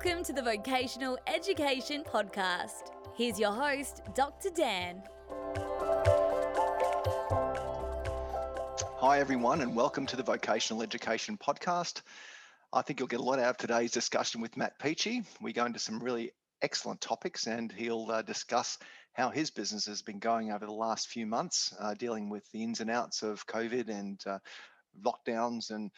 Welcome to the Vocational Education Podcast. Here's your host, Dr. Dan. Hi, everyone, and welcome to the Vocational Education Podcast. I think you'll get a lot out of today's discussion with Matt Peachy. We go into some really excellent topics, and he'll uh, discuss how his business has been going over the last few months, uh, dealing with the ins and outs of COVID and uh, lockdowns and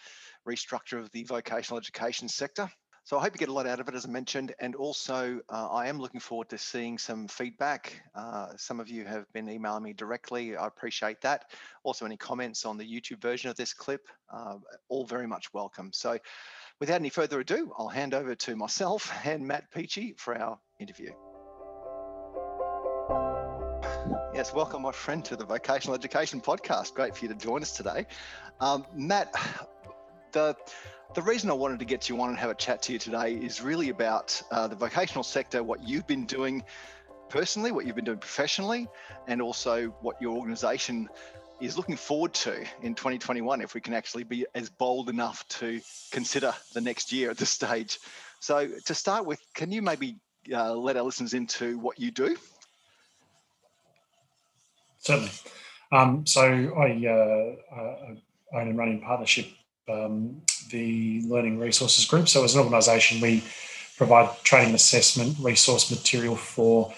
restructure of the vocational education sector. So I hope you get a lot out of it, as I mentioned. And also, uh, I am looking forward to seeing some feedback. Uh, some of you have been emailing me directly. I appreciate that. Also, any comments on the YouTube version of this clip, uh, all very much welcome. So without any further ado, I'll hand over to myself and Matt Peachy for our interview. Yes, welcome, my friend, to the Vocational Education Podcast. Great for you to join us today. Um, Matt, the the reason I wanted to get you on and have a chat to you today is really about uh, the vocational sector, what you've been doing personally, what you've been doing professionally, and also what your organisation is looking forward to in 2021 if we can actually be as bold enough to consider the next year at this stage. So, to start with, can you maybe uh, let our listeners into what you do? Certainly. Um, so, I, uh, I own and run in partnership um, the Learning Resources Group. So, as an organisation, we provide training assessment resource material for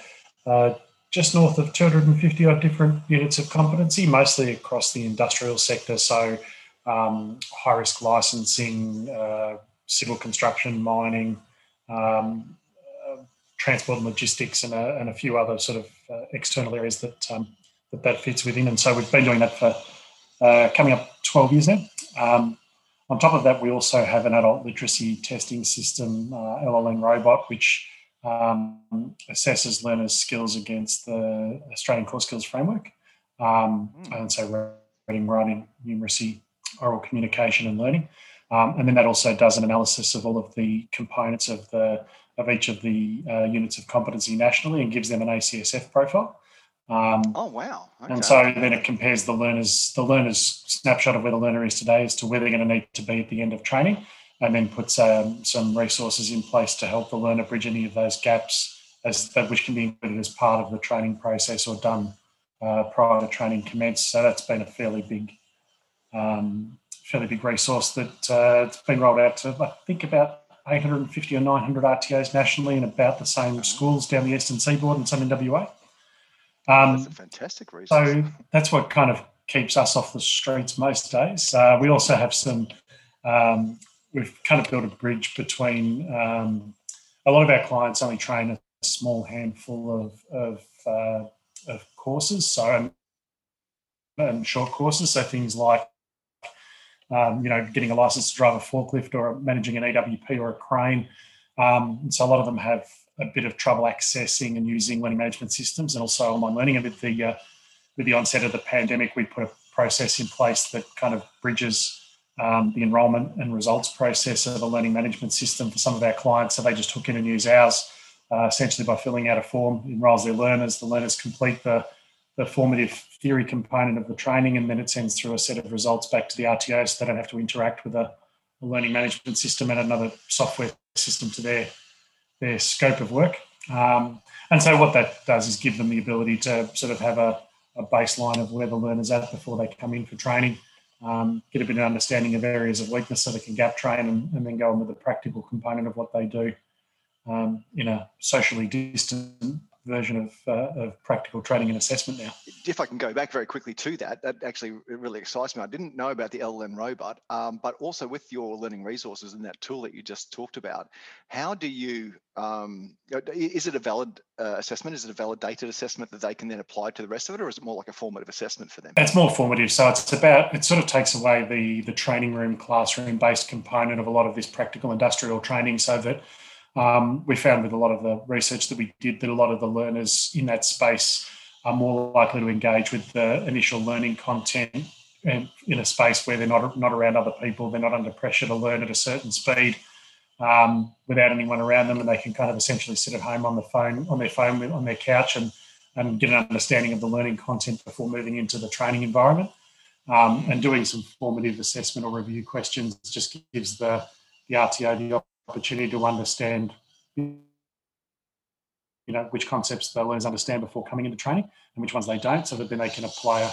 uh, just north of 250 odd different units of competency, mostly across the industrial sector. So, um, high risk licensing, uh, civil construction, mining, um, uh, transport and logistics, and a, and a, few other sort of uh, external areas that, um, that that fits within. And so, we've been doing that for uh, coming up 12 years now. On top of that, we also have an adult literacy testing system, uh, LLN Robot, which um, assesses learners' skills against the Australian Core Skills Framework. Um, mm. And so reading, writing, numeracy, oral communication, and learning. Um, and then that also does an analysis of all of the components of the of each of the uh, units of competency nationally and gives them an ACSF profile. Um, oh wow! Okay. And so then it compares the learners the learner's snapshot of where the learner is today as to where they're going to need to be at the end of training, and then puts um, some resources in place to help the learner bridge any of those gaps as that which can be included as part of the training process or done uh, prior to training commence. So that's been a fairly big, um, fairly big resource that uh, it's been rolled out to I think about 850 or 900 RTOs nationally in about the same schools down the eastern seaboard and some in WA. Um, that's a fantastic resource. So that's what kind of keeps us off the streets most days. Uh, we also have some. Um, we've kind of built a bridge between um, a lot of our clients only train a small handful of of, uh, of courses, so and short courses. So things like um, you know getting a license to drive a forklift or managing an EWP or a crane. Um, so a lot of them have a bit of trouble accessing and using learning management systems and also online learning. And with the uh, with the onset of the pandemic, we put a process in place that kind of bridges um, the enrolment and results process of a learning management system for some of our clients. So they just hook in and use ours uh, essentially by filling out a form, enrolls their learners. The learners complete the the formative theory component of the training, and then it sends through a set of results back to the RTO so they don't have to interact with a, a learning management system and another software system to their their scope of work. Um, and so what that does is give them the ability to sort of have a, a baseline of where the learner's at before they come in for training, um, get a bit of understanding of areas of weakness so they can gap train and, and then go on with the practical component of what they do um, in a socially distant version of, uh, of practical training and assessment now. If I can go back very quickly to that, that actually really excites me. I didn't know about the LLN robot, um, but also with your learning resources and that tool that you just talked about, how do you, um, is it a valid uh, assessment? Is it a validated assessment that they can then apply to the rest of it, or is it more like a formative assessment for them? It's more formative. So it's about, it sort of takes away the, the training room, classroom based component of a lot of this practical industrial training so that um, we found with a lot of the research that we did that a lot of the learners in that space are more likely to engage with the initial learning content and in a space where they're not not around other people, they're not under pressure to learn at a certain speed um, without anyone around them, and they can kind of essentially sit at home on the phone on their phone on their couch and and get an understanding of the learning content before moving into the training environment. Um, and doing some formative assessment or review questions just gives the the RTO the opportunity to understand you know which concepts the learners understand before coming into training and which ones they don't, so that then they can apply a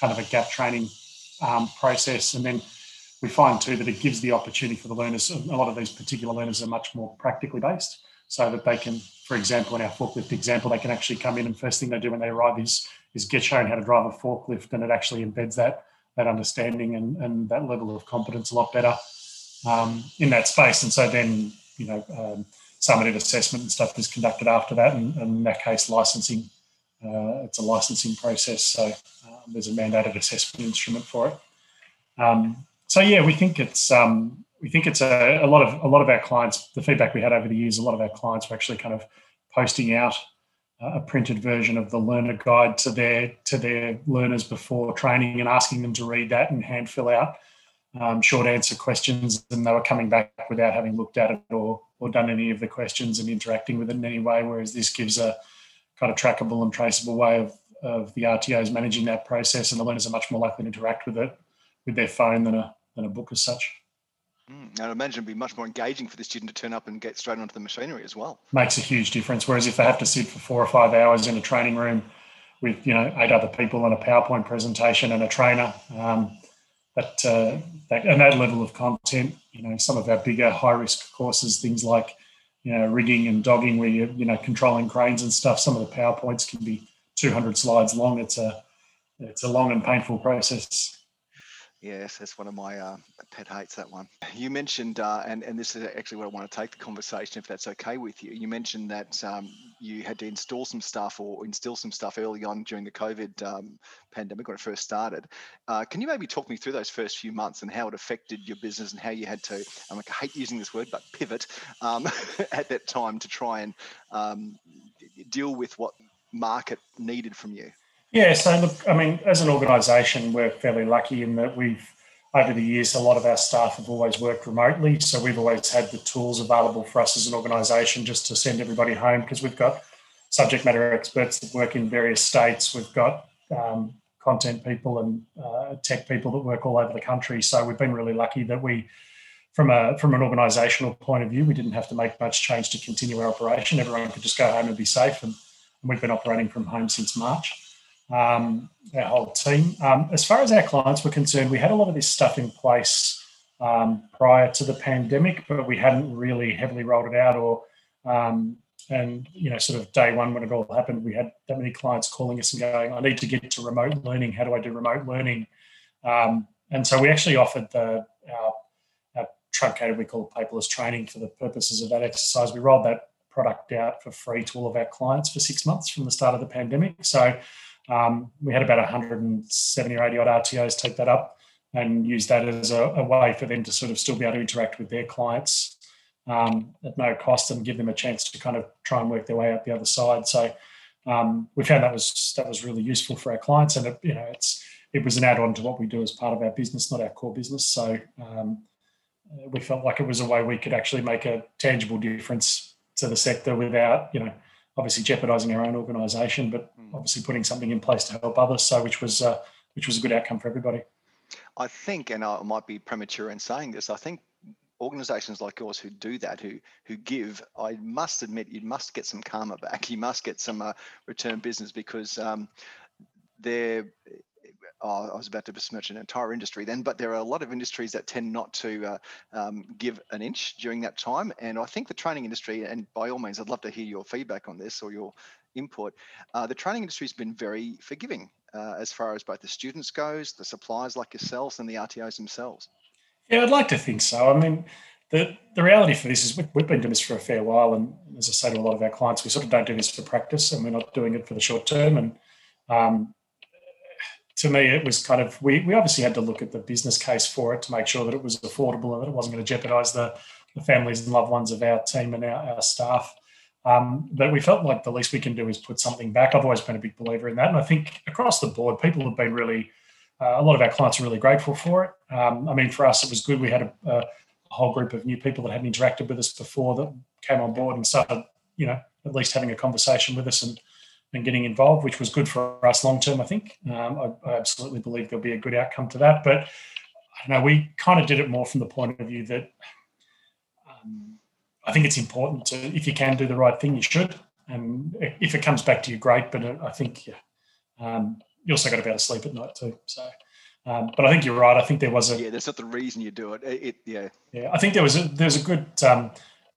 kind of a gap training um, process. And then we find too that it gives the opportunity for the learners. A lot of these particular learners are much more practically based, so that they can, for example, in our forklift example, they can actually come in and first thing they do when they arrive is is get shown how to drive a forklift, and it actually embeds that that understanding and, and that level of competence a lot better um, in that space. And so then, you know, um, summative assessment and stuff is conducted after that, and, and in that case, licensing. Uh, it's a licensing process, so um, there's a mandated assessment instrument for it. Um, so yeah, we think it's um, we think it's a, a, lot of a lot of our clients. The feedback we had over the years, a lot of our clients were actually kind of posting out a printed version of the learner guide to their to their learners before training and asking them to read that and hand fill out um, short answer questions, and they were coming back without having looked at it or or done any of the questions and interacting with it in any way. Whereas this gives a kind of trackable and traceable way of of the RTOs managing that process, and the learners are much more likely to interact with it with their phone than a than a book as such. Mm, I'd imagine it'd be much more engaging for the student to turn up and get straight onto the machinery as well. Makes a huge difference. Whereas if they have to sit for four or five hours in a training room with you know eight other people and a PowerPoint presentation and a trainer, um, that, uh, that and that level of content, you know, some of our bigger high risk courses, things like you know rigging and dogging, where you're you know controlling cranes and stuff. Some of the PowerPoints can be 200 slides long. It's a it's a long and painful process. Yes, that's one of my uh, pet hates. That one. You mentioned, uh, and and this is actually where I want to take the conversation, if that's okay with you. You mentioned that um, you had to install some stuff or instill some stuff early on during the COVID um, pandemic when it first started. Uh, can you maybe talk me through those first few months and how it affected your business and how you had to? I'm like, I hate using this word, but pivot um, at that time to try and um, deal with what market needed from you. Yeah, so look, I mean, as an organisation, we're fairly lucky in that we've, over the years, a lot of our staff have always worked remotely. So we've always had the tools available for us as an organisation just to send everybody home because we've got subject matter experts that work in various states. We've got um, content people and uh, tech people that work all over the country. So we've been really lucky that we, from a from an organisational point of view, we didn't have to make much change to continue our operation. Everyone could just go home and be safe, and, and we've been operating from home since March um, our whole team. Um, as far as our clients were concerned, we had a lot of this stuff in place um, prior to the pandemic, but we hadn't really heavily rolled it out or um, and you know sort of day one when it all happened we had that many clients calling us and going i need to get to remote learning. How do i do remote learning? Um, and so we actually offered the our, our truncated we call it paperless training for the purposes of that exercise. We rolled that product out for free to all of our clients for six months from the start of the pandemic. So um, we had about 170 or 80 odd RTOs take that up and use that as a, a, way for them to sort of still be able to interact with their clients um, at no cost and give them a chance to kind of try and work their way out the other side. So um, we found that was that was really useful for our clients, and it, you know it's it was an add-on to what we do as part of our business, not our core business. So um, we felt like it was a way we could actually make a tangible difference to the sector without you know obviously jeopardising our own organisation, but hmm. obviously putting something in place to help others. So, which was uh, which was a good outcome for everybody. I think, and I might be premature in saying this, I think organizations like yours who do that, who who give, I must admit, you must get some karma back. You must get some uh, return business because um, they're oh, I was about to besmirch an entire industry then, but there are a lot of industries that tend not to uh, um, give an inch during that time. And I think the training industry, and by all means, I'd love to hear your feedback on this or your input. Uh, the training industry has been very forgiving uh, as far as both the students goes, the suppliers like yourselves, and the RTOs themselves. Yeah, I'd like to think so. I mean, the, the reality for this is we've been doing this for a fair while, and as I say to a lot of our clients, we sort of don't do this for practice, and we're not doing it for the short term. And um, to me, it was kind of we, we obviously had to look at the business case for it to make sure that it was affordable and that it wasn't going to jeopardise the, the families and loved ones of our team and our, our staff. Um, but we felt like the least we can do is put something back. I've always been a big believer in that, and I think across the board, people have been really. Uh, a lot of our clients are really grateful for it. Um, I mean, for us, it was good. We had a, a, whole group of new people that hadn't interacted with us before that came on board and started, you know, at least having a conversation with us and and getting involved, which was good for us long term. I think um, I, I, absolutely believe there'll be a good outcome to that. But I don't know, we kind of did it more from the point of view that um, I think it's important to, if you can do the right thing, you should. And if it comes back to you, great. But I think yeah, um, you also got to be able to sleep at night too. So, um, but I think you're right. I think there was a yeah. That's not the reason you do it. It, it yeah. Yeah, I think there was a there was a good. Um,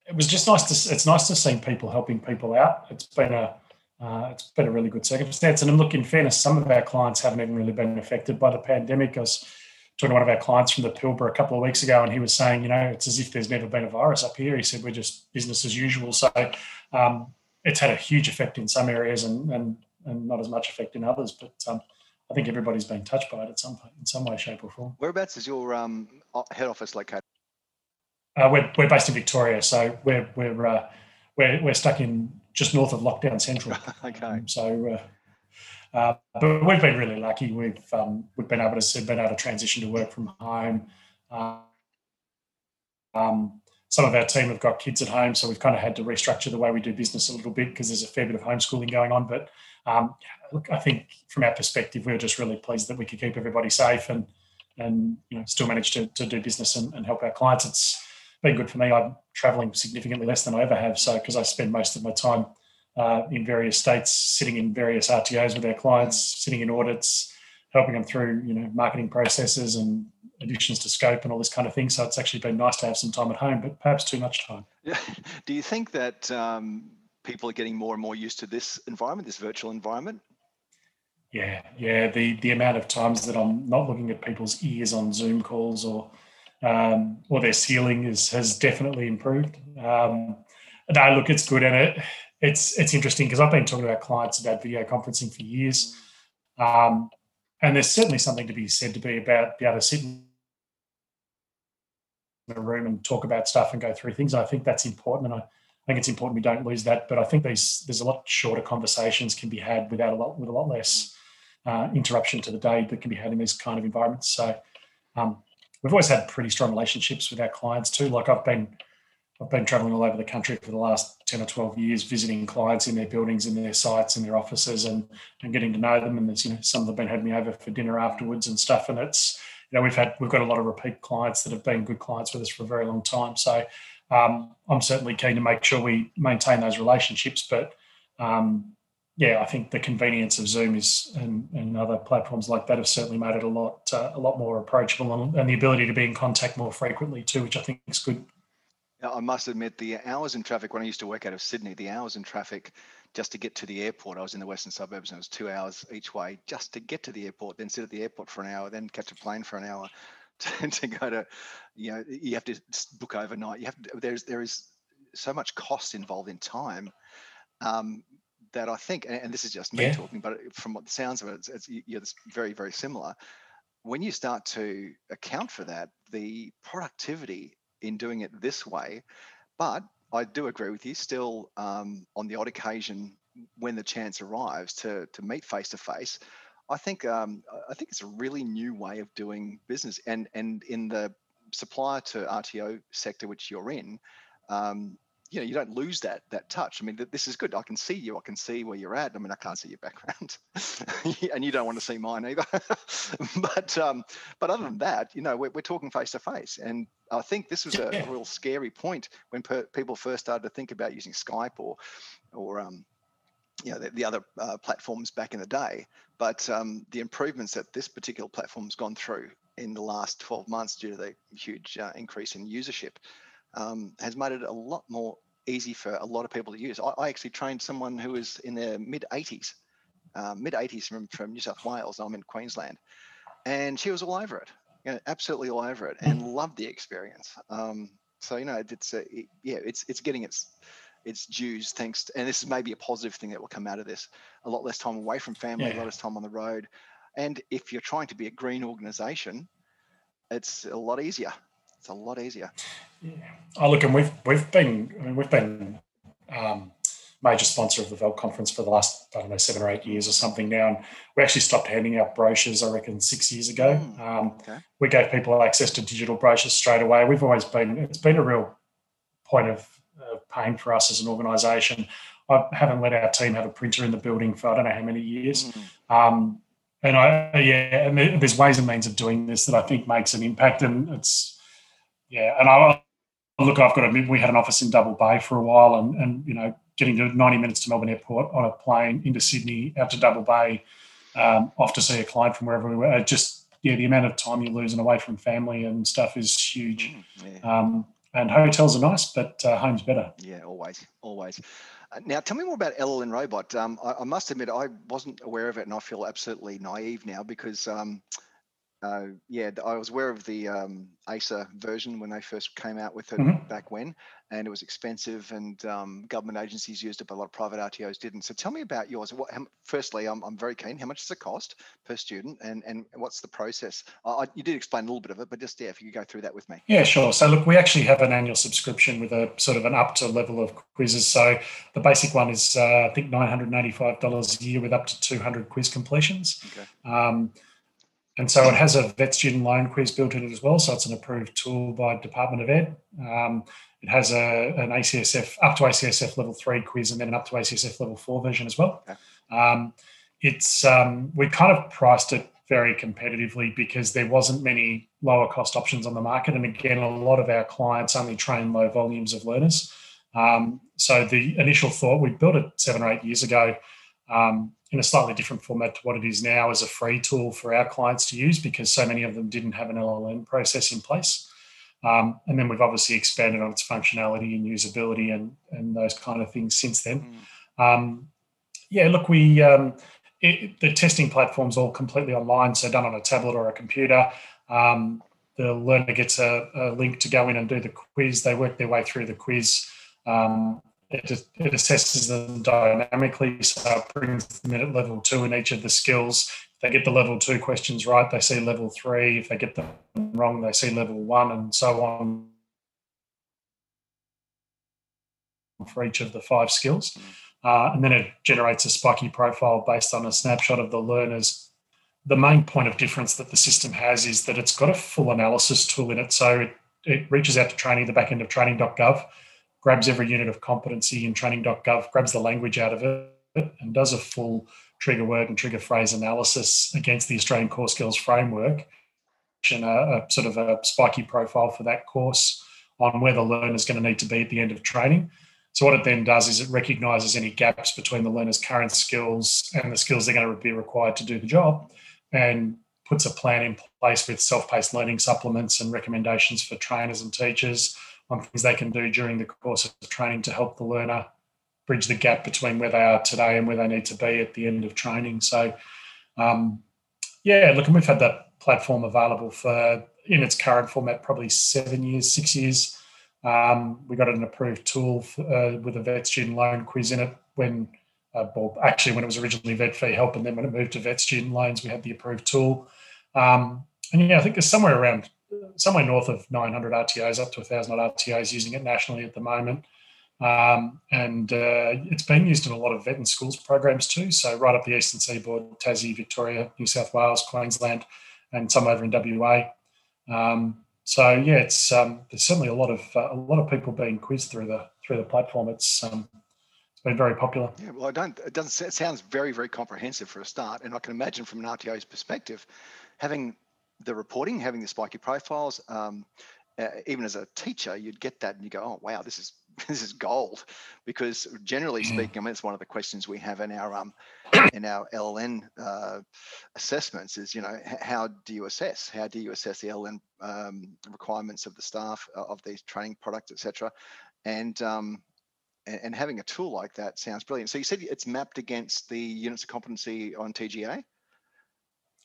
it was just nice to. It's nice to see people helping people out. It's been a uh, it's been a really good circumstance. And look, in fairness, some of our clients haven't even really been affected by the pandemic. I was talking to one of our clients from the Pilbara a couple of weeks ago, and he was saying, you know, it's as if there's never been a virus up here. He said we're just business as usual. So um, it's had a huge effect in some areas and and, and not as much effect in others. But um, I think everybody's been touched by it at some point, in some way, shape, or form. Whereabouts is your um, head office located? Uh, we're, we're based in Victoria, so we're we're uh, we're, we're stuck in just north of lockdown central. okay. Um, so, uh, uh, but we've been really lucky. We've um, we've been able to been able to transition to work from home. Um, some of our team have got kids at home, so we've kind of had to restructure the way we do business a little bit because there's a fair bit of homeschooling going on. But um, look, I think from our perspective, we are just really pleased that we could keep everybody safe and and you know still manage to, to do business and, and help our clients. It's been good for me. I'm traveling significantly less than I ever have. So, because I spend most of my time uh, in various states, sitting in various RTOs with our clients, sitting in audits, helping them through, you know, marketing processes and additions to scope and all this kind of thing. So, it's actually been nice to have some time at home, but perhaps too much time. Yeah. Do you think that um, people are getting more and more used to this environment, this virtual environment? Yeah, yeah. The the amount of times that I'm not looking at people's ears on Zoom calls or um, or their ceiling is has definitely improved. Um, no, look, it's good, and it it's it's interesting because I've been talking to our clients about video conferencing for years, um, and there's certainly something to be said to be about be able to sit in a room and talk about stuff and go through things. I think that's important, and I, I think it's important we don't lose that. But I think these there's a lot shorter conversations can be had without a lot with a lot less uh, interruption to the day that can be had in these kind of environments. So. Um, we've always had pretty strong relationships with our clients too. Like I've been I've been traveling all over the country for the last 10 or 12 years, visiting clients in their buildings, in their sites, in their offices, and, and getting to know them. And there's, you know, some of them have had me over for dinner afterwards and stuff. And it's, you know, we've had, we've got a lot of repeat clients that have been good clients with us for a very long time. So um, I'm certainly keen to make sure we maintain those relationships. But um, yeah, I think the convenience of Zoom is and, and other platforms like that have certainly made it a lot uh, a lot more approachable and, and, the ability to be in contact more frequently too, which I think is good. I must admit, the hours in traffic when I used to work out of Sydney, the hours in traffic just to get to the airport. I was in the western suburbs and it was two hours each way just to get to the airport, then sit at the airport for an hour, then catch a plane for an hour to, to go to, you know, you have to book overnight. You have to, there's there is so much cost involved in time. Um, that I think, and this is just me yeah. talking, but from what the sounds of it, it's, it's, yeah, it's very, very similar. When you start to account for that, the productivity in doing it this way, but I do agree with you. Still, um, on the odd occasion when the chance arrives to to meet face to face, I think um, I think it's a really new way of doing business. And and in the supplier to RTO sector which you're in, um, you know you don't lose that that touch. I mean this is good. I can see you. I can see where you're at. I mean i can't see your background and you don't want to see mine either. But um but other than that you know we're, we're talking face to face and i think this was a, a real scary point when per, people first started to think about using skype or or um you know the, the other uh, platforms back in the day. But um, the improvements that this particular platform's gone through in the last 12 months due to the huge uh, increase in usership um, has made it a lot more easy for a lot of people to use. I, I actually trained someone who was in their mid 80s, uh, mid 80s from, from New South Wales. I'm in Queensland, and she was all over it, you know, absolutely all over it, and mm. loved the experience. Um, so you know, it's a, it, yeah, it's it's getting its its dues thanks to, and this is maybe a positive thing that will come out of this a lot less time away from family yeah. a lot less time on the road and if you're trying to be a green organization it's a lot easier it's a lot easier. Yeah. Oh, look, and we've we've been I mean, we've been um, major sponsor of the VELT conference for the last I don't know seven or eight years or something now, and we actually stopped handing out brochures. I reckon six years ago. Mm, um, okay. We gave people access to digital brochures straight away. We've always been it's been a real point of uh, pain for us as an organisation. I haven't let our team have a printer in the building for I don't know how many years. Mm. Um, and I, yeah, and there's ways and means of doing this that I think makes an impact, and it's yeah, and I look, I've got to admit, we had an office in Double Bay for a while, and, and you know, getting to 90 minutes to Melbourne Airport on a plane into Sydney, out to Double Bay, um, off to see a client from wherever we were. Just yeah, the amount of time you're losing away from family and stuff is huge. Mm, yeah. um, and hotels are nice, but uh, home's better. Yeah, always, always. Uh, now, tell me more about LLN Robot. Um, I, I, must admit, I wasn't aware of it, and I feel absolutely naive now because um, uh, yeah, I was aware of the um, ASA version when they first came out with it mm-hmm. back when, and it was expensive, and um, government agencies used it, but a lot of private RTOs didn't. So tell me about yours. What, how, firstly, I'm, I'm very keen. How much does it cost per student, and and what's the process? I, you did explain a little bit of it, but just yeah, if you could go through that with me. Yeah, sure. So look, we actually have an annual subscription with a sort of an up to level of quizzes. So the basic one is uh, I think nine hundred ninety five dollars a year with up to two hundred quiz completions. Okay. Um, and so it has a vet student loan quiz built in it as well. So it's an approved tool by Department of Ed. Um, it has a, an ACSF up to ACSF level three quiz and then an up to ACSF level four version as well. Um, it's um, we kind of priced it very competitively because there wasn't many lower cost options on the market. And again, a lot of our clients only train low volumes of learners. Um, so the initial thought, we built it seven or eight years ago. Um, in a slightly different format to what it is now as a free tool for our clients to use because so many of them didn't have an LLN process in place. Um, and then we've obviously expanded on its functionality and usability and, and those kind of things since then. Mm. Um, yeah, look, we um, it, the testing platform's all completely online, so done on a tablet or a computer. Um, the learner gets a, a, link to go in and do the quiz. They work their way through the quiz. Um, it, it assesses them dynamically, so it brings them in at level two in each of the skills. If they get the level two questions right, they see level three. If they get them wrong, they see level one, and so on for each of the five skills. Uh, and then it generates a spiky profile based on a snapshot of the learners. The main point of difference that the system has is that it's got a full analysis tool in it. So it, it reaches out to training, the back end of training.gov, grabs every unit of competency in training.gov, grabs the language out of it, and does a full trigger word and trigger phrase analysis against the Australian Core Skills Framework and a, a sort of a spiky profile for that course on where the learner is going to need to be at the end of training. So what it then does is it recognises any gaps between the learner's current skills and the skills they're going to be required to do the job, and puts a plan in place with self-paced learning supplements and recommendations for trainers and teachers on things they can do during the course of training to help the learner bridge the gap between where they are today and where they need to be at the end of training. So, um, yeah, look, and we've had that platform available for in its current format probably seven years, six years. Um, we got an approved tool for, uh, with a vet student loan quiz in it when, uh, well, actually when it was originally vet fee help, and then when it moved to vet student loans, we had the approved tool. Um, and yeah, I think there's somewhere around somewhere north of 900 RTOs, up to 1,000 RTOs using it nationally at the moment. Um, and uh, it's been used in a lot of vet and schools programs too. So right up the eastern seaboard, Tassie, Victoria, New South Wales, Queensland, and some over in WA. Um, so yeah, it's um, there's certainly a lot of uh, a lot of people being quizzed through the through the platform. It's um, it's been very popular. Yeah, well, I don't. It doesn't. It sounds very very comprehensive for a start, and I can imagine from an RTO's perspective, having the reporting, having the spiky profiles. Um, uh, even as a teacher, you'd get that and you go, "Oh, wow, this is this is gold," because generally mm. speaking, I mean, it's one of the questions we have in our um, in our LLN uh, assessments is, you know, how do you assess? How do you assess the LLN um, requirements of the staff uh, of these training products, etc. And um, and having a tool like that sounds brilliant. So you said it's mapped against the units of competency on TGA.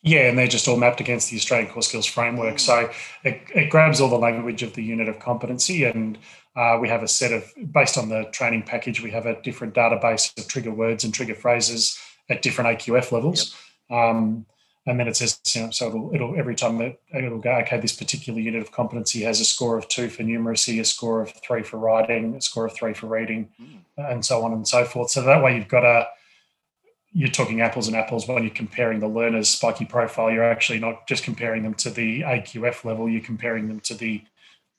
Yeah, and they're just all mapped against the Australian Core Skills Framework. Mm. So it, it, grabs all the language of the unit of competency, and uh, we have a set of, based on the training package, we have a different database of trigger words and trigger phrases at different AQF levels. Yep. Um, and then it says, you know, so it'll, it'll every time it, it'll go, okay, this particular unit of competency has a score of two for numeracy, a score of three for writing, a score of three for reading, mm. and so on and so forth. So that way you've got a, you're talking apples and apples when you're comparing the learner's spiky profile. You're actually not just comparing them to the AQF level. You're comparing them to the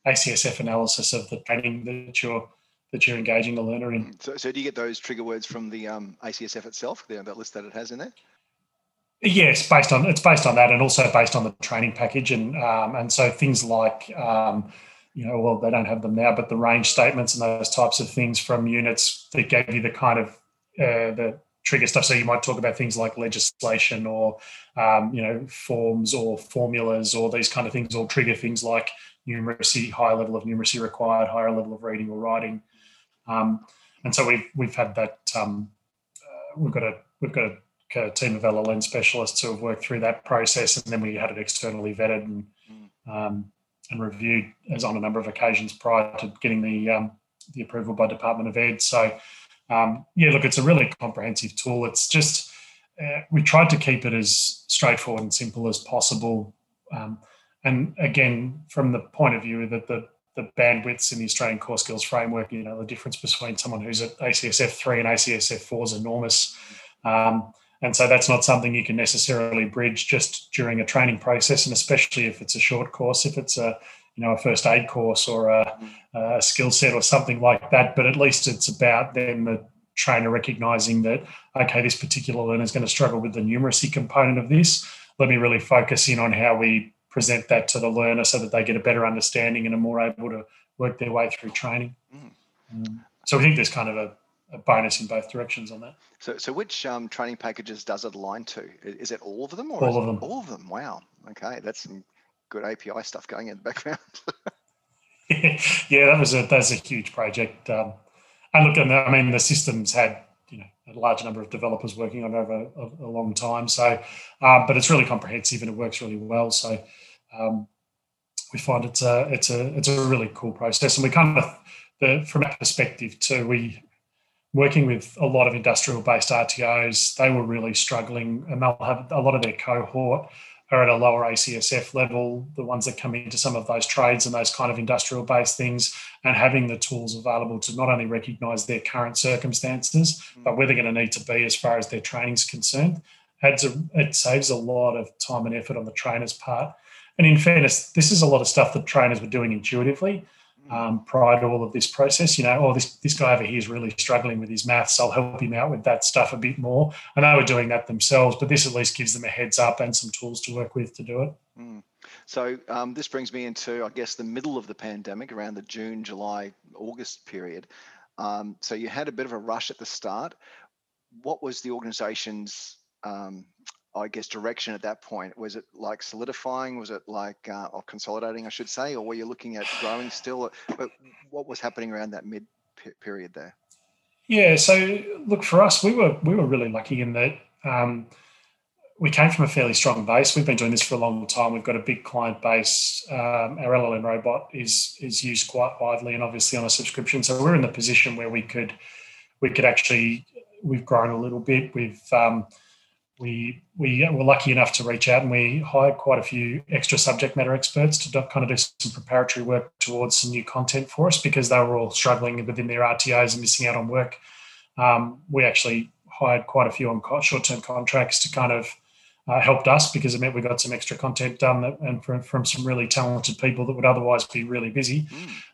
ACSF analysis of the training that you're that you're engaging the learner in. So, so do you get those trigger words from the um, ACSF itself? The, that list that it has in there. Yes, based on it's based on that, and also based on the training package, and um, and so things like um, you know, well, they don't have them now, but the range statements and those types of things from units that gave you the kind of uh, the trigger stuff. So you might talk about things like legislation or, um, you know, forms or formulas or these kind of things, or trigger things like numeracy, higher level of numeracy required, higher level of reading or writing. Um, and so we've we've had that. Um, uh, we've got a we've got a, a, team of LLN specialists who have worked through that process, and then we had it externally vetted and um, and reviewed as on a number of occasions prior to getting the um, the approval by Department of Ed. So um, yeah, look, it's a really comprehensive tool. It's just uh, we tried to keep it as straightforward and simple as possible. Um, and again, from the point of view that the the bandwidths in the Australian Core Skills Framework, you know, the difference between someone who's at ACSF three and ACSF four is enormous. Um, and so that's not something you can necessarily bridge just during a training process, and especially if it's a short course, if it's a you know a first aid course or a, a skill set or something like that. But at least it's about then the trainer recognizing that okay, this particular learner is going to struggle with the numeracy component of this. Let me really focus in on how we present that to the learner so that they get a better understanding and are more able to work their way through training. Mm. Um, so we think there's kind of a, a, bonus in both directions on that. So, so which um, training packages does it align to? Is it all of them? Or all of them. All of them. Wow. Okay, that's good API stuff going in the background. yeah, that was a that's a huge project. Um, and look, I mean, the systems had you know a large number of developers working on it over a, a long time. So, um, but it's really comprehensive and it works really well. So, um, we find it's a it's a it's a really cool process, and we kind of the, from that perspective too. We working with a lot of industrial based RTOs, they were really struggling, and they'll have a lot of their cohort are at a lower ACSF level, the ones that come into some of those trades and those kind of industrial based things, and having the tools available to not only recognize their current circumstances, mm. but where they're going to need to be as far as their training's concerned. Adds a, it saves a lot of time and effort on the trainer's part and in fairness, this is a lot of stuff that trainers were doing intuitively um, prior to all of this process. You know, oh, this this guy over here is really struggling with his maths. I'll help him out with that stuff a bit more. And they were doing that themselves, but this at least gives them a heads up and some tools to work with to do it. Mm. So um, this brings me into, I guess, the middle of the pandemic, around the June, July, August period. Um, so you had a bit of a rush at the start. What was the organisation's um, I guess, direction at that point? Was it like solidifying? Was it like uh, or consolidating, I should say, or were you looking at growing still? But what was happening around that mid period there? Yeah, so look for us, we were we were really lucky in that um, we came from a fairly strong base. We've been doing this for a long time. We've got a big client base. Um, our LLN robot is is used quite widely and obviously on a subscription. So we're in the position where we could we could actually we've grown a little bit. We've um, we we were lucky enough to reach out and we hired quite a few extra subject matter experts to kind of do some preparatory work towards some new content for us because they were all struggling within their RTOs and missing out on work. Um, we actually hired quite a few on short-term contracts to kind of uh, helped us because it meant we got some extra content done that, and from, from some really talented people that would otherwise be really busy.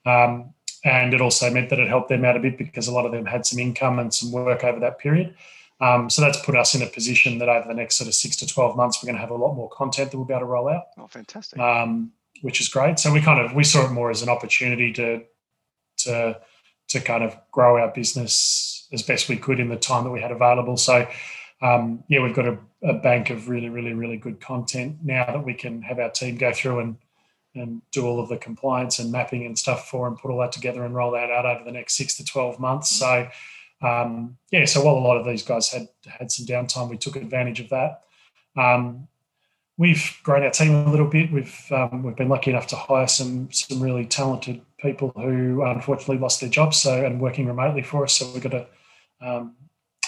Mm. Um, and it also meant that it helped them out a bit because a lot of them had some income and some work over that period. Um, so that's put us in a position that over the next sort of six to 12 months, we're going to have a lot more content that we'll be able to roll out. Oh, fantastic. Um, which is great. So we kind of, we saw it more as an opportunity to, to, to kind of grow our business as best we could in the time that we had available. So, um, yeah, we've got a, a, bank of really, really, really good content now that we can have our team go through and and do all of the compliance and mapping and stuff for and put all that together and roll that out over the next six to 12 months. So um, yeah, so while a lot of these guys had had some downtime, we took advantage of that. Um, we've grown our team a little bit. We've um, we've been lucky enough to hire some some really talented people who unfortunately lost their jobs, so and working remotely for us. So we've got a um,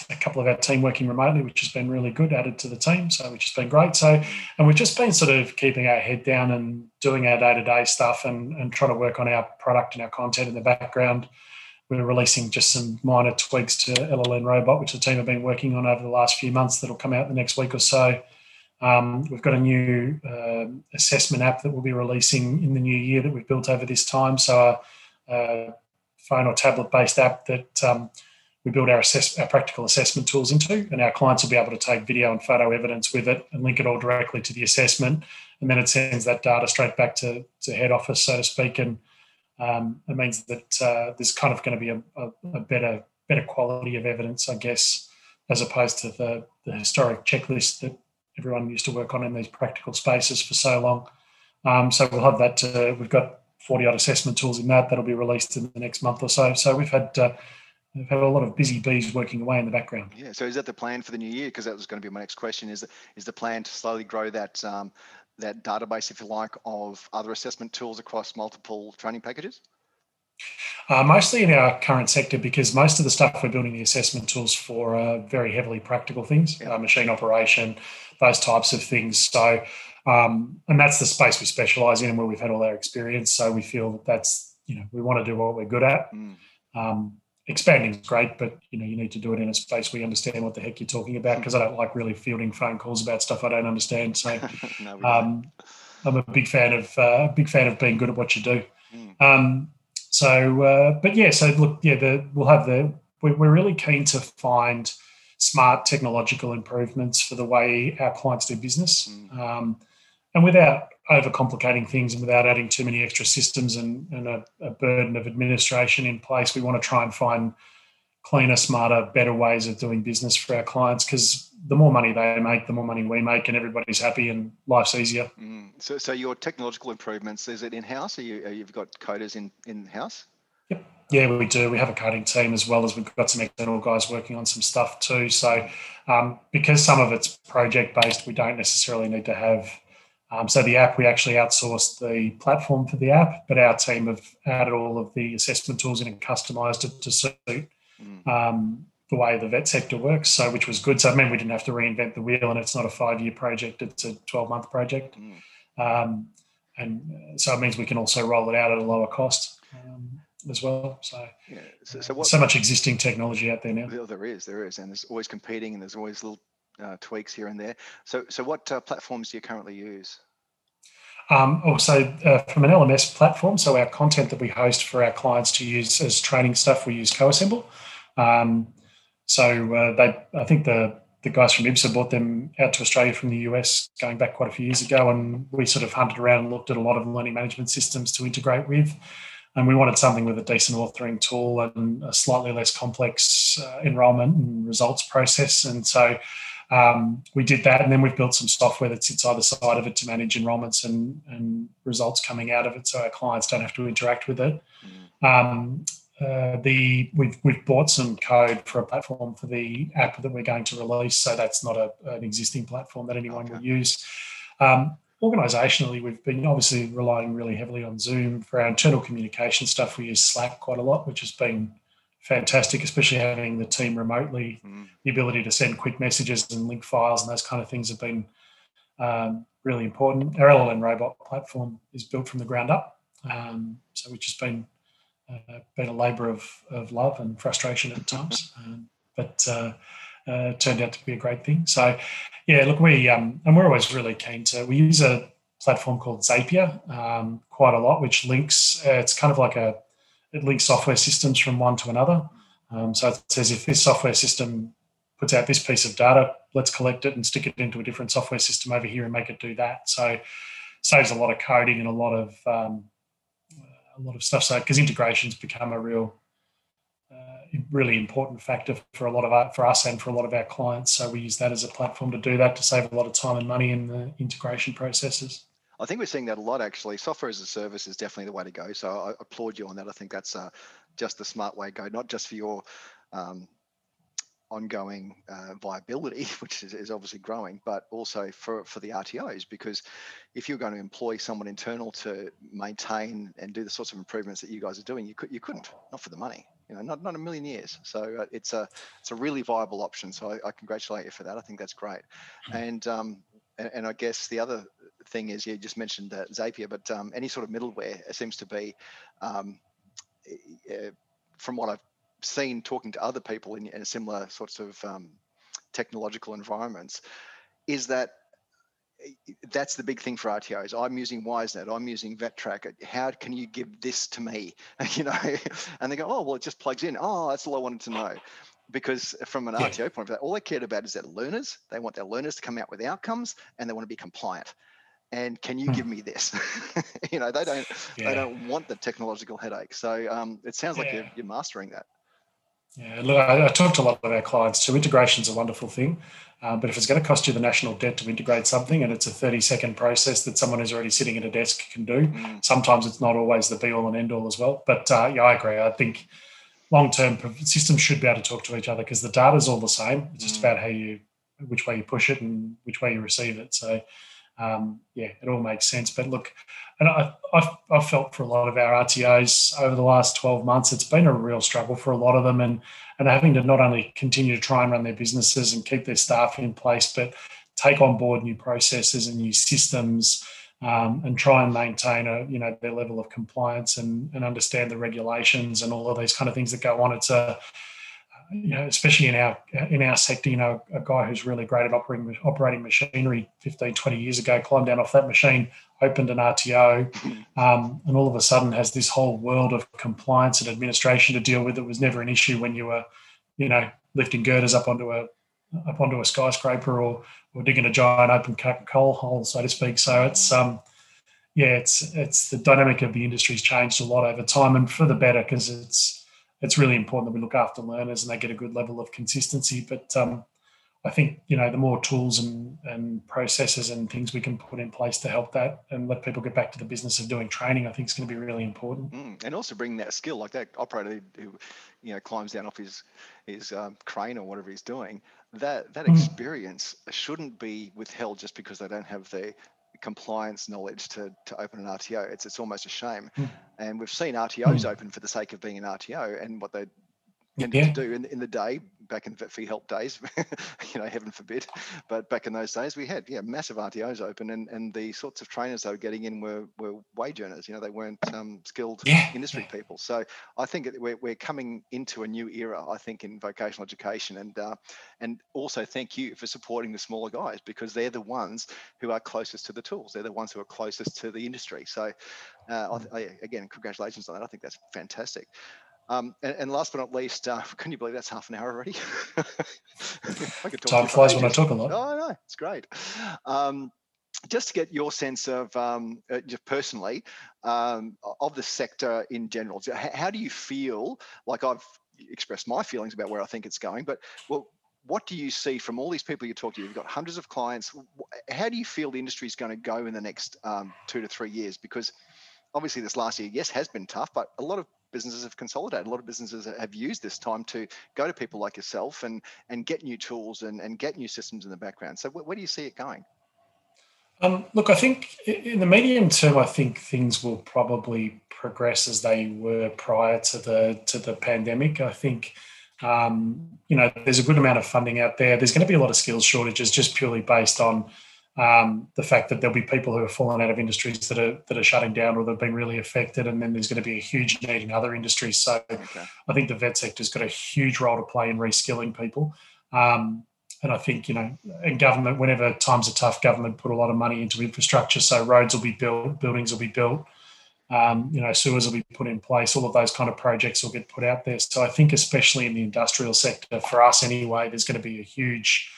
a couple of our team working remotely, which has been really good, added to the team, so which has been great. So, and we've just been sort of keeping our head down and doing our day to day stuff and and trying to work on our product and our content in the background we're releasing just some minor tweaks to LLN Robot, which the team have been working on over the last few months. That'll come out the next week or so. Um, we've got a new uh, assessment app that we'll be releasing in the new year that we've built over this time. So, a, a phone or tablet based app that um, we build our, assess- our practical assessment tools into, and our clients will be able to take video and photo evidence with it and link it all directly to the assessment. And then it sends that data straight back to, to head office, so to speak, and Um, it means that uh, there's kind of going to be a, a, a, better better quality of evidence, I guess, as opposed to the, the historic checklist that everyone used to work on in these practical spaces for so long. Um, so we'll have that. Uh, we've got 40 odd assessment tools in that that'll be released in the next month or so. So we've had uh, we've had a lot of busy bees working away in the background. Yeah. So is that the plan for the new year? Because that was going to be my next question. Is is the plan to slowly grow that um, that database, if you like, of other assessment tools across multiple training packages? Uh, mostly in our current sector, because most of the stuff we're building the assessment tools for are very heavily practical things, yeah. uh, machine operation, those types of things. So, um, and that's the space we specialize in and where we've had all our experience. So we feel that that's, you know, we want to do what we're good at. Mm. Um, expanding is great, but you know, you need to do it in a space where you understand what the heck you're talking about. Because I don't like really fielding phone calls about stuff I don't understand. So, no, um, I'm a big fan of uh, big fan of being good at what you do. Mm. Um, so, uh, but yeah, so look, yeah, the, we'll have the, we're really keen to find smart technological improvements for the way our clients do business. Mm. Um, and without overcomplicating things and without adding too many extra systems and, and a, a, burden of administration in place, we want to try and find cleaner, smarter, better ways of doing business for our clients because the more money they make, the more money we make, and everybody's happy and life's easier. Mm. So, so your technological improvements is it in house? Or you you've got coders in in house? Yep. Yeah, we do. We have a coding team as well as we've got some external guys working on some stuff too. So, um, because some of it's project based, we don't necessarily need to have. Um, so the app, we actually outsourced the platform for the app, but our team have added all of the assessment tools in and customized it to suit mm. um, the way the vet sector works, so which was good. So I mean, we didn't have to reinvent the wheel, and it's not a five-year project; it's a twelve-month project, mm. um, and so it means we can also roll it out at a lower cost um, as well. So, yeah. so, so, what, so, much existing technology out there now. There is, there is, and there's always competing, and there's always little uh, tweaks here and there. So, so what uh, platforms do you currently use? Um, also, uh, from an LMS platform, so our content that we host for our clients to use as training stuff, we use CoAssemble. Um, so uh, they, I think the the guys from IBSA brought them out to Australia from the US going back quite a few years ago, and we sort of hunted around and looked at a lot of learning management systems to integrate with. And we wanted something with a decent authoring tool and a slightly less complex uh, enrollment and results process. And so um, we did that, and then we've built some software that sits either side of it to manage enrollments and, and results coming out of it, so our clients don't have to interact with it. Mm. Um, uh, the we've we've bought some code for a platform for the app that we're going to release, so that's not a, an existing platform that anyone okay. will use. Um, organizationally, we've been obviously relying really heavily on Zoom for our internal communication stuff. We use Slack quite a lot, which has been fantastic, especially having the team remotely. Mm. The ability to send quick messages and link files and those kind of things have been um, really important. Our LLN robot platform is built from the ground up, um, so which has been uh, been a labour of, of love and frustration at times, um, but uh, uh, turned out to be a great thing. So, yeah, look, we um, and we're always really keen to. We use a platform called Zapier um, quite a lot, which links. Uh, it's kind of like a it links software systems from one to another. Um, so it says if this software system puts out this piece of data, let's collect it and stick it into a different software system over here and make it do that. So saves a lot of coding and a lot of um, a lot of stuff. So because integrations become a real, uh, really important factor for a lot of our, for us and for a lot of our clients. So we use that as a platform to do that to save a lot of time and money in the integration processes. I think we're seeing that a lot actually. Software as a service is definitely the way to go. So I applaud you on that. I think that's uh, just the smart way to go, not just for your um, ongoing uh, viability, which is, is, obviously growing, but also for, for the RTOs, because if you're going to employ someone internal to maintain and do the sorts of improvements that you guys are doing, you could you couldn't, not for the money, you know, not not a million years. So uh, it's a it's a really viable option. So I, I, congratulate you for that. I think that's great. Hmm. And um, and, and, I guess the other thing is you just mentioned uh, Zapier, but um, any sort of middleware seems to be um, from what I've seen talking to other people in, in similar sorts of um, technological environments is that eh, that's the big thing for RTOs. I'm using WiseNet. I'm using VETtrak. How can you give this to me? You know, and they go, oh, well, it just plugs in. Oh, that's all I wanted to know. Because from an RTO point of view, all they cared about is their learners. They want their learners to come out with outcomes, and they want to be compliant. And can you give me this? you know, they don't yeah. they don't want the technological headache. So um, it sounds like you're, you're mastering that. Yeah, look, I, I talk to a lot of our clients too. Integration's a wonderful thing, um, but if it's going to cost you the national debt to integrate something, and it's a thirty-second process that someone who's already sitting at a desk can do, mm. sometimes it's not always the be-all and end-all as well. But uh, yeah, I agree. I think long-term systems should be able to talk to each other because the data is all the same. It's just mm. about how you, which way you push it and which way you receive it. So um, yeah, it all makes sense. But look, and I, I've, I've, felt for a lot of our RTOs over the last 12 months, it's been a real struggle for a lot of them and, and having to not only continue to try and run their businesses and keep their staff in place, but take on board new processes and new systems um, and try and maintain a, you know, their level of compliance and, and understand the regulations and all of these kind of things that go on. It's a, you know, especially in our in our sector, you know, a guy who's really great at operating operating machinery 15, 20 years ago climbed down off that machine, opened an RTO, um, and all of a sudden has this whole world of compliance and administration to deal with that was never an issue when you were, you know, lifting girders up onto a up onto a skyscraper or or digging a giant open coal hole, so to speak. So it's um yeah, it's it's the dynamic of the industry's changed a lot over time and for the better because it's it's really important that we look after learners and they get a good level of consistency. But um, I think you know the more tools and, and processes and things we can put in place to help that and let people get back to the business of doing training, I think is going to be really important. Mm, and also bring that skill, like that operator who you know climbs down off his his um, crane or whatever he's doing. That that mm. experience mm. shouldn't be withheld just because they don't have the compliance knowledge to, to open an RTO. It's it's almost a shame. Mm. And we've seen RTOs mm. open for the sake of being an RTO, and what they tended yeah. to do in, in the day back in vet fee help days, you know, heaven forbid. But back in those days, we had yeah massive RTOs open, and, and the sorts of trainers they were getting in were were wage earners. You know, they weren't um, skilled yeah. industry yeah. people. So I think we're, we're coming into a new era. I think in vocational education, and uh, and also thank you for supporting the smaller guys because they're the ones who are closest to the tools. They're the ones who are closest to the industry. So uh, I, I, again, congratulations on that. I think that's fantastic. Um, and, and, last but not least, uh, can you believe that's half an hour already? Time flies when I talk a lot. Oh, no, it's great. Um, just to get your sense of um, uh, just personally um, of the sector in general, how do you feel? Like I've expressed my feelings about where I think it's going, but well, what do you see from all these people you talk to? You've got hundreds of clients. How do you feel the industry is going to go in the next um, two to three years? Because obviously this last year, yes, has been tough, but a lot of businesses have consolidated. A lot of businesses have used this time to go to people like yourself and and get new tools and, and get new systems in the background. So where, where do you see it going? Um, look, I think in the medium term, I think things will probably progress as they were prior to the to the pandemic. I think um, you know there's a good amount of funding out there. There's going to be a lot of skills shortages just purely based on um, the fact that there'll be people who have fallen out of industries that are that are shutting down or that have been really affected, and then there's going to be a huge need in other industries. So okay. I think the vet sector's got a huge role to play in reskilling people. Um, and I think you know, in government, whenever times are tough, government put a lot of money into infrastructure. So roads will be built, buildings will be built, um, you know, sewers will be put in place. All of those kind of projects will get put out there. So I think, especially in the industrial sector, for us anyway, there's going to be a huge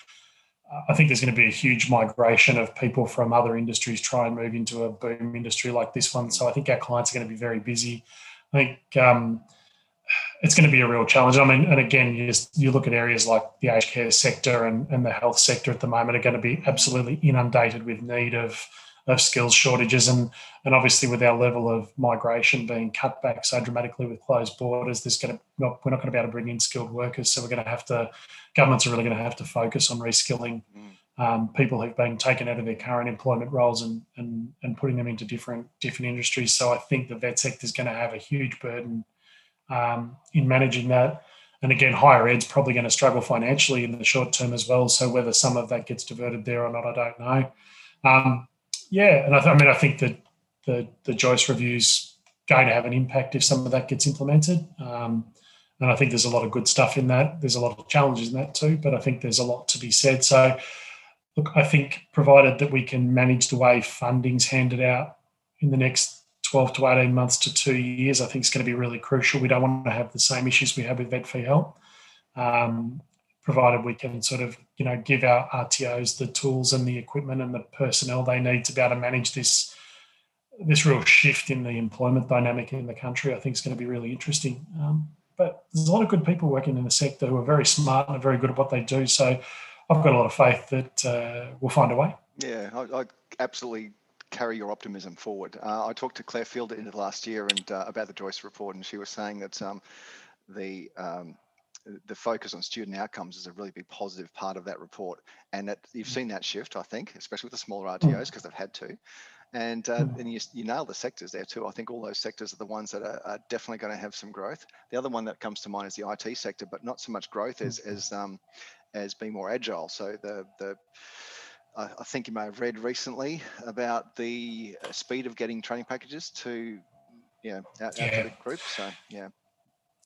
I think there's going to be a huge migration of people from other industries try and move into a boom industry like this one. So I think our clients are going to be very busy. I think um, it's going to be a real challenge. I mean, and again, you, just, you look at areas like the aged care sector and, and the health sector at the moment are going to be absolutely inundated with need of of skills shortages and and obviously with our level of migration being cut back so dramatically with closed borders there's going to not, we're not going to be able to bring in skilled workers so we're going to have to governments are really going to have to focus on reskilling mm. um, people who've been taken out of their current employment roles and, and and putting them into different different industries so I think the vet sector is going to have a huge burden um, in managing that and again, higher ed's probably going to struggle financially in the short term as well. So whether some of that gets diverted there or not, I don't know. Um, yeah, and I, th- I mean, I think that the the Joyce review's going to have an impact if some of that gets implemented. Um, and I think there's a lot of good stuff in that. There's a lot of challenges in that too, but I think there's a lot to be said. So, look, I think provided that we can manage the way funding's handed out in the next 12 to 18 months to two years, I think it's going to be really crucial. We don't want to have the same issues we have with vet fee help. Um, provided we can sort of you know, give our RTOs the tools and the equipment and the personnel they need to be able to manage this this real shift in the employment dynamic in the country. I think is going to be really interesting. Um, but there's a lot of good people working in the sector who are very smart and are very good at what they do. So I've got a lot of faith that uh, we'll find a way. Yeah, I, I absolutely carry your optimism forward. Uh, I talked to Claire Field at the last year and uh, about the Joyce report, and she was saying that um, the um, the focus on student outcomes is a really big positive part of that report. And that you've seen that shift, I think, especially with the smaller RTOs because they've had to. And, uh, and you, you nail the sectors there too. I think all those sectors are the ones that are, are, definitely going to have some growth. The other one that comes to mind is the IT sector, but not so much growth as as um, as being more agile. So the the I think you may have read recently about the uh, speed of getting training packages to you know out, yeah. out to the group. So yeah.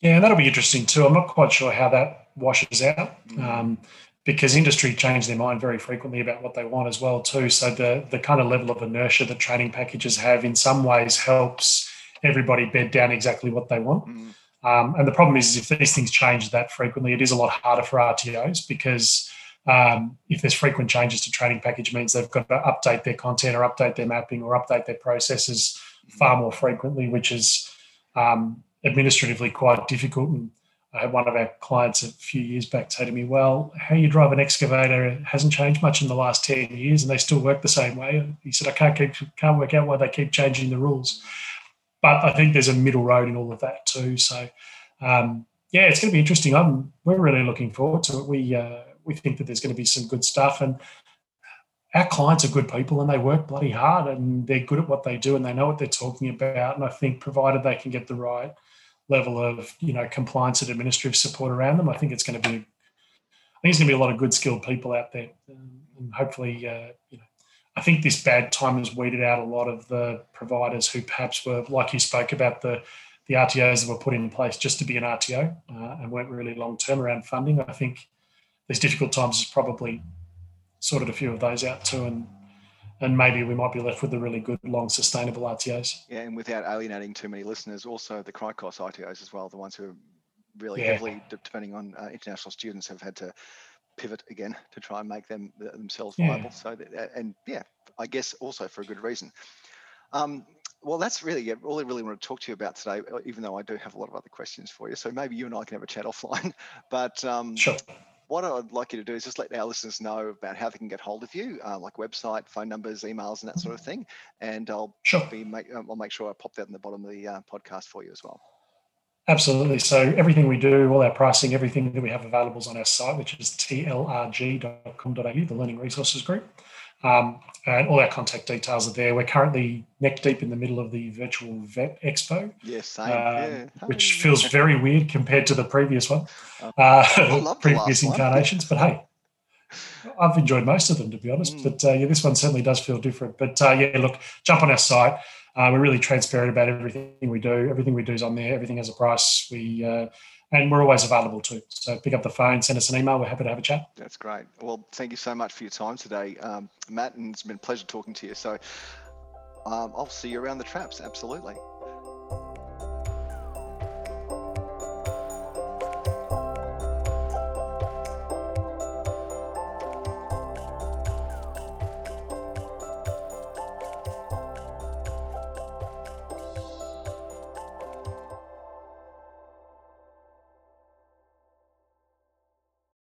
Yeah, and that'll be interesting too. I'm not quite sure how that washes out mm. um, because industry change their mind very frequently about what they want as well too. So the the kind of level of inertia that training packages have in some ways helps everybody bed down exactly what they want. Mm. Um, and the problem is, is, if these things change that frequently, it is a lot harder for RTOs because um, if there's frequent changes to training package means they've got to update their content or update their mapping or update their processes mm. far more frequently, which is um, administratively quite difficult. And I had one of our clients a few years back say to me, Well, how you drive an excavator hasn't changed much in the last 10 years and they still work the same way. He said, I can't keep, can't work out why they keep changing the rules. But I think there's a middle road in all of that too. So um, yeah, it's going to be interesting. I'm we're really looking forward to it. We uh, we think that there's going to be some good stuff and our clients are good people and they work bloody hard and they're good at what they do and they know what they're talking about. And I think provided they can get the right level of you know compliance and administrative support around them. I think it's going to be, I think it's going to be a lot of good skilled people out there, um, and hopefully, uh, you know, I think this bad time has weeded out a lot of the providers who perhaps were like you spoke about the the RTOs that were put in place just to be an RTO uh, and weren't really long term around funding. I think these difficult times has probably sorted a few of those out too, and and maybe we might be left with the really good, long, sustainable RTOs. Yeah, and without alienating too many listeners, also the Cricos RTOs as well, the ones who are really yeah. heavily depending on uh, international students have had to pivot again to try and make them themselves viable. So, that, and yeah, I guess also for a good reason. Um, well, that's really yeah, all I really want to talk to you about today. Even though I do have a lot of other questions for you, so maybe you and I can have a chat offline. But um, sure what I'd like you to do is just let our listeners know about how they can get hold of you, uh, like website, phone numbers, emails, and that sort of thing. And I'll sure. be make, um, I'll make sure I pop that in the bottom of the uh, podcast for you as well. Absolutely. So everything we do, all our pricing, everything that we have available is on our site, which is tlrg.com.au, the Learning Resources Group. Um, and all our contact details are there. We're currently neck deep in the middle of the virtual vet expo. Yes, same. Um, yeah. Which feels very weird compared to the previous one, uh, previous incarnations. But hey, I've enjoyed most of them to be honest. Mm. But uh, yeah, this one certainly does feel different. But uh, yeah, look, jump on our site. Uh, we're really transparent about everything we do. Everything we do is on there. Everything has a price. We uh, and we're always available too. So pick up the phone, send us an email. We're happy to have a chat. That's great. Well, thank you so much for your time today, um, Matt, and it's been a pleasure talking to you. So um, I'll see you around the traps. Absolutely.